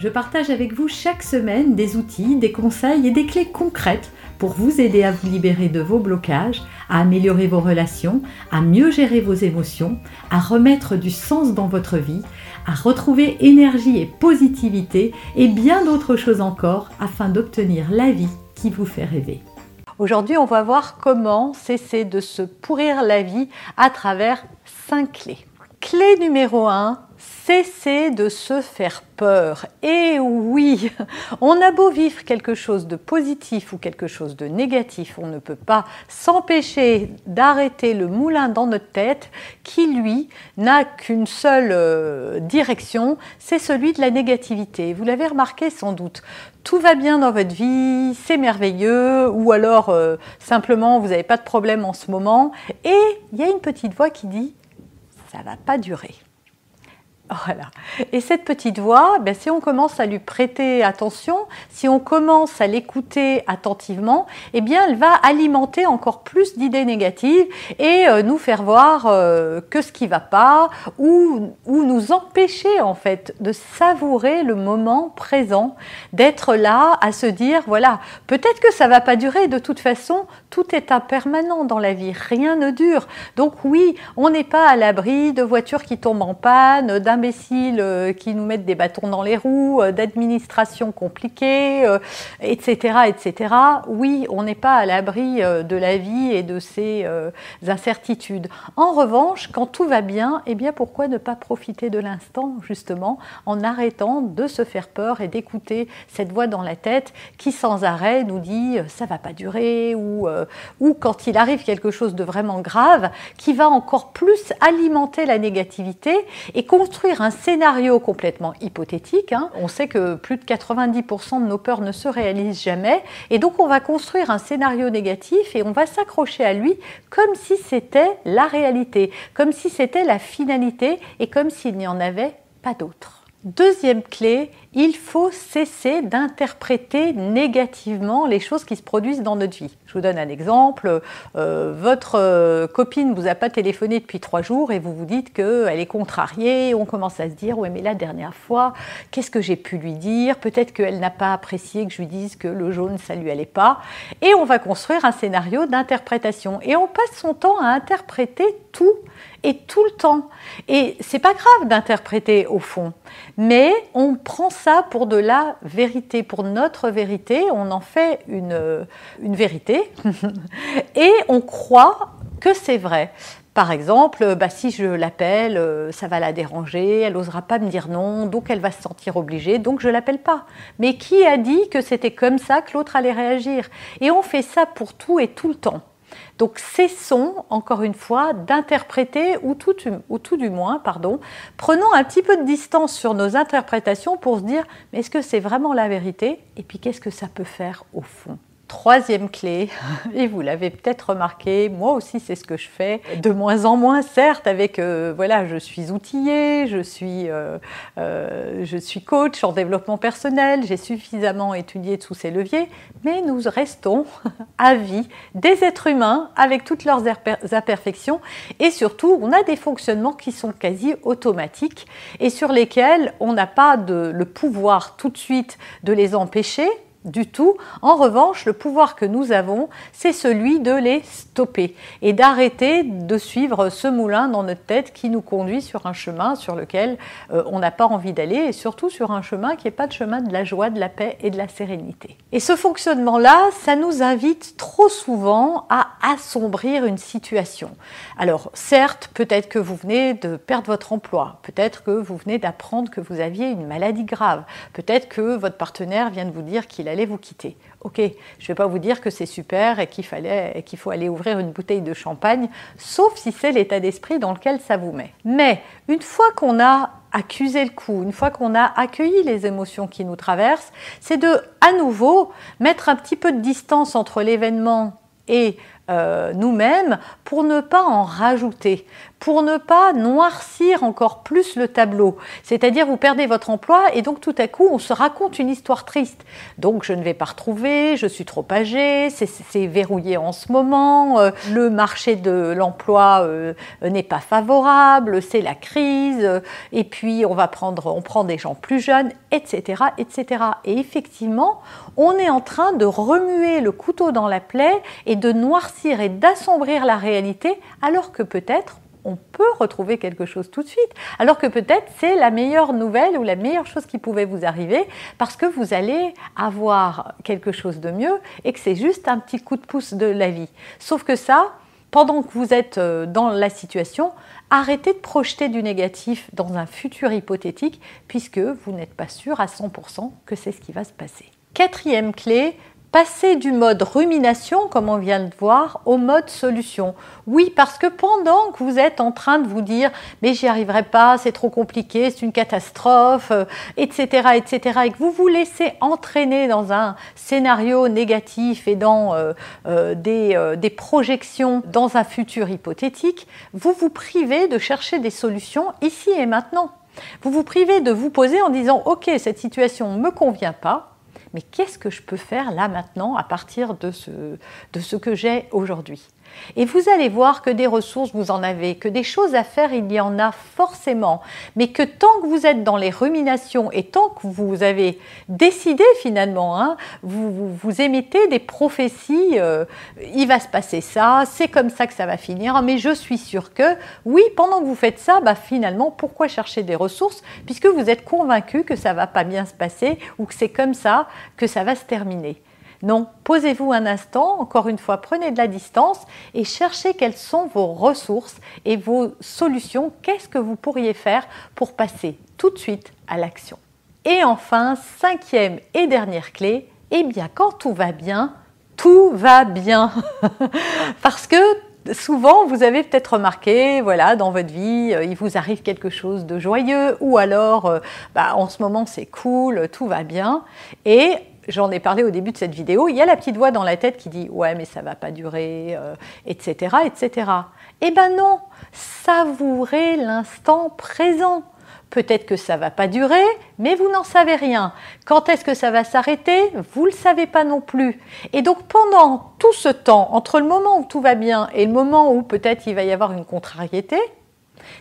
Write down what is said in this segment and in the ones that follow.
Je partage avec vous chaque semaine des outils, des conseils et des clés concrètes pour vous aider à vous libérer de vos blocages, à améliorer vos relations, à mieux gérer vos émotions, à remettre du sens dans votre vie, à retrouver énergie et positivité et bien d'autres choses encore afin d'obtenir la vie qui vous fait rêver. Aujourd'hui, on va voir comment cesser de se pourrir la vie à travers cinq clés. Clé numéro 1, cesser de se faire peur. Et oui, on a beau vivre quelque chose de positif ou quelque chose de négatif, on ne peut pas s'empêcher d'arrêter le moulin dans notre tête qui, lui, n'a qu'une seule euh, direction, c'est celui de la négativité. Vous l'avez remarqué sans doute. Tout va bien dans votre vie, c'est merveilleux, ou alors euh, simplement vous n'avez pas de problème en ce moment, et il y a une petite voix qui dit ça va pas durer. Voilà. Et cette petite voix, ben, si on commence à lui prêter attention, si on commence à l'écouter attentivement, eh bien, elle va alimenter encore plus d'idées négatives et euh, nous faire voir euh, que ce qui va pas ou, ou nous empêcher en fait de savourer le moment présent, d'être là à se dire voilà, peut-être que ça va pas durer. De toute façon, tout est impermanent dans la vie, rien ne dure. Donc oui, on n'est pas à l'abri de voitures qui tombent en panne, euh, qui nous mettent des bâtons dans les roues, euh, d'administration compliquée, etc., euh, etc. Oui, on n'est pas à l'abri de la vie et de ses incertitudes. En revanche, quand tout va bien, eh bien pourquoi ne pas profiter de l'instant justement en arrêtant de se faire peur et d'écouter cette voix dans la tête qui sans arrêt nous dit ça va pas durer ou, ou quand il arrive quelque chose de vraiment grave qui va encore plus alimenter la négativité et construire un scénario complètement hypothétique. Hein. On sait que plus de 90% de nos peurs ne se réalisent jamais. Et donc on va construire un scénario négatif et on va s'accrocher à lui comme si c'était la réalité, comme si c'était la finalité et comme s'il n'y en avait pas d'autre. Deuxième clé, il faut cesser d'interpréter négativement les choses qui se produisent dans notre vie. Je vous donne un exemple. Euh, votre euh, copine ne vous a pas téléphoné depuis trois jours et vous vous dites qu'elle est contrariée. On commence à se dire, ouais mais la dernière fois, qu'est-ce que j'ai pu lui dire? Peut-être qu'elle n'a pas apprécié que je lui dise que le jaune, ça lui allait pas. Et on va construire un scénario d'interprétation. Et on passe son temps à interpréter tout et tout le temps. Et c'est pas grave d'interpréter au fond, mais on prend ça pour de la vérité, pour notre vérité, on en fait une, vérité et on croit que c'est vrai. Par exemple, bah, si je l'appelle, euh, ça va la déranger, elle n'osera pas me dire non, donc elle va se sentir obligée, donc je l'appelle pas. Mais qui a dit que c'était comme ça que l'autre allait réagir? Et on fait ça pour tout et tout le temps. Donc cessons, encore une fois, d'interpréter, ou tout, ou tout du moins, pardon, prenons un petit peu de distance sur nos interprétations pour se dire, mais est-ce que c'est vraiment la vérité? Et puis qu'est-ce que ça peut faire au fond? Troisième clé, et vous l'avez peut-être remarqué, moi aussi c'est ce que je fais, de moins en moins certes, avec, euh, voilà, je suis outillée, je suis, euh, euh, je suis coach en développement personnel, j'ai suffisamment étudié tous ces leviers, mais nous restons à vie des êtres humains avec toutes leurs imperfections. Et surtout on a des fonctionnements qui sont quasi automatiques et sur lesquels on n'a pas de, le pouvoir tout de suite de les empêcher, du tout. En revanche, le pouvoir que nous avons, c'est celui de les stopper et d'arrêter de suivre ce moulin dans notre tête qui nous conduit sur un chemin sur lequel euh, on n'a pas envie d'aller et surtout sur un chemin qui n'est pas le chemin de la joie, de la paix et de la sérénité. Et ce fonctionnement-là, ça nous invite trop souvent à assombrir une situation. Alors certes, peut-être que vous venez de perdre votre emploi, peut-être que vous venez d'apprendre que vous aviez une maladie grave, peut-être que votre partenaire vient de vous dire qu'il allez vous quitter. Ok, je ne vais pas vous dire que c'est super et qu'il fallait, qu'il faut aller ouvrir une bouteille de champagne, sauf si c'est l'état d'esprit dans lequel ça vous met. Mais une fois qu'on a accusé le coup, une fois qu'on a accueilli les émotions qui nous traversent, c'est de à nouveau mettre un petit peu de distance entre l'événement et euh, nous-mêmes pour ne pas en rajouter, pour ne pas noircir encore plus le tableau. C'est-à-dire vous perdez votre emploi et donc tout à coup on se raconte une histoire triste. Donc je ne vais pas retrouver, je suis trop âgée, c'est verrouillé en ce moment, euh, le marché de l'emploi euh, n'est pas favorable, c'est la crise, et puis on va prendre, on prend des gens plus jeunes, etc., etc. Et effectivement, on est en train de remuer le couteau dans la plaie et de noircir et d'assombrir la réalité, alors que peut-être on peut retrouver quelque chose tout de suite. Alors que peut-être c'est la meilleure nouvelle ou la meilleure chose qui pouvait vous arriver parce que vous allez avoir quelque chose de mieux et que c'est juste un petit coup de pouce de la vie. Sauf que ça, pendant que vous êtes euh, dans la situation, arrêtez de projeter du négatif dans un futur hypothétique puisque vous n'êtes pas sûr à 100% que c'est ce qui va se passer. Quatrième clé, passer du mode rumination, comme on vient de voir, au mode solution. Oui, parce que pendant que vous êtes en train de vous dire mais j'y arriverai pas, c'est trop compliqué, c'est une catastrophe, etc., euh, etc., et que vous vous laissez entraîner dans un scénario négatif et dans euh, euh, des, des projections dans un futur hypothétique, vous vous privez de chercher des solutions ici et maintenant. Vous vous privez de vous poser en disant ok, cette situation ne me convient pas, mais qu'est-ce que je peux faire là maintenant à partir de ce, que j'ai aujourd'hui? Et vous allez voir que des ressources, vous en avez, que des choses à faire, il y en a forcément. Mais que tant que vous êtes dans les ruminations et tant que vous avez décidé finalement, hein, vous, émettez des prophéties, euh, il va se passer ça, c'est comme ça que ça va finir, mais je suis sûre que, oui, pendant que vous faites ça, bah, finalement, pourquoi chercher des ressources puisque vous êtes convaincu que ça va pas bien se passer ou que c'est comme ça que ça va se terminer. Non, posez-vous un instant, encore une fois, prenez de la distance et cherchez quelles sont vos ressources et vos solutions. Qu'est-ce que vous pourriez faire pour passer tout de suite à l'action? Et enfin, cinquième et dernière clé, eh bien, quand tout va bien, tout va bien. Parce que souvent, vous avez peut-être remarqué, voilà, dans votre vie, euh, il vous arrive quelque chose de joyeux, ou alors, euh, bah, en ce moment, c'est cool, tout va bien, j'en ai parlé au début de cette vidéo, il y a la petite voix dans la tête qui dit ouais mais ça va pas durer, etc., euh, etc. Eh ben non, savourez l'instant présent. Peut-être que ça va pas durer, mais vous n'en savez rien. Quand est-ce que ça va s'arrêter? Vous le savez pas non plus. Et donc pendant tout ce temps, entre le moment où tout va bien et le moment où peut-être il va y avoir une contrariété,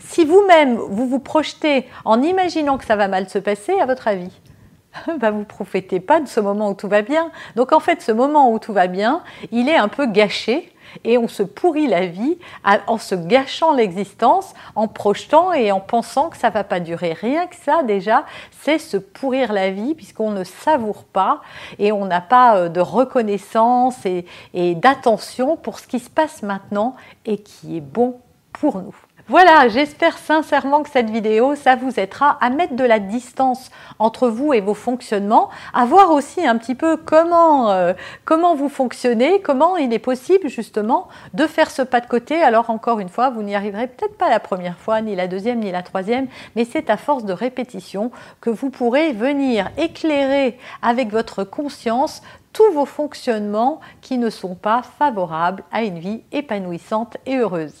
si vous-même vous vous projetez en imaginant que ça va mal se passer, à votre avis, bah, vous profitez pas de ce moment où tout va bien. Donc en fait, ce moment où tout va bien, il est un peu gâché et on se pourrit la vie en se gâchant l'existence, en projetant et en pensant que ça va pas durer. Rien que ça, déjà, c'est se pourrir la vie puisqu'on ne savoure pas et on n'a pas euh, de reconnaissance et d'attention pour ce qui se passe maintenant et qui est bon pour nous. Voilà, j'espère sincèrement que cette vidéo, ça vous aidera à mettre de la distance entre vous et vos fonctionnements, à voir aussi un petit peu comment, euh, comment vous fonctionnez, comment il est possible justement de faire ce pas de côté. Alors encore une fois, vous n'y arriverez peut-être pas la première fois, ni la deuxième, ni la troisième, mais c'est à force de répétition que vous pourrez venir éclairer avec votre conscience tous vos fonctionnements qui ne sont pas favorables à une vie épanouissante et heureuse.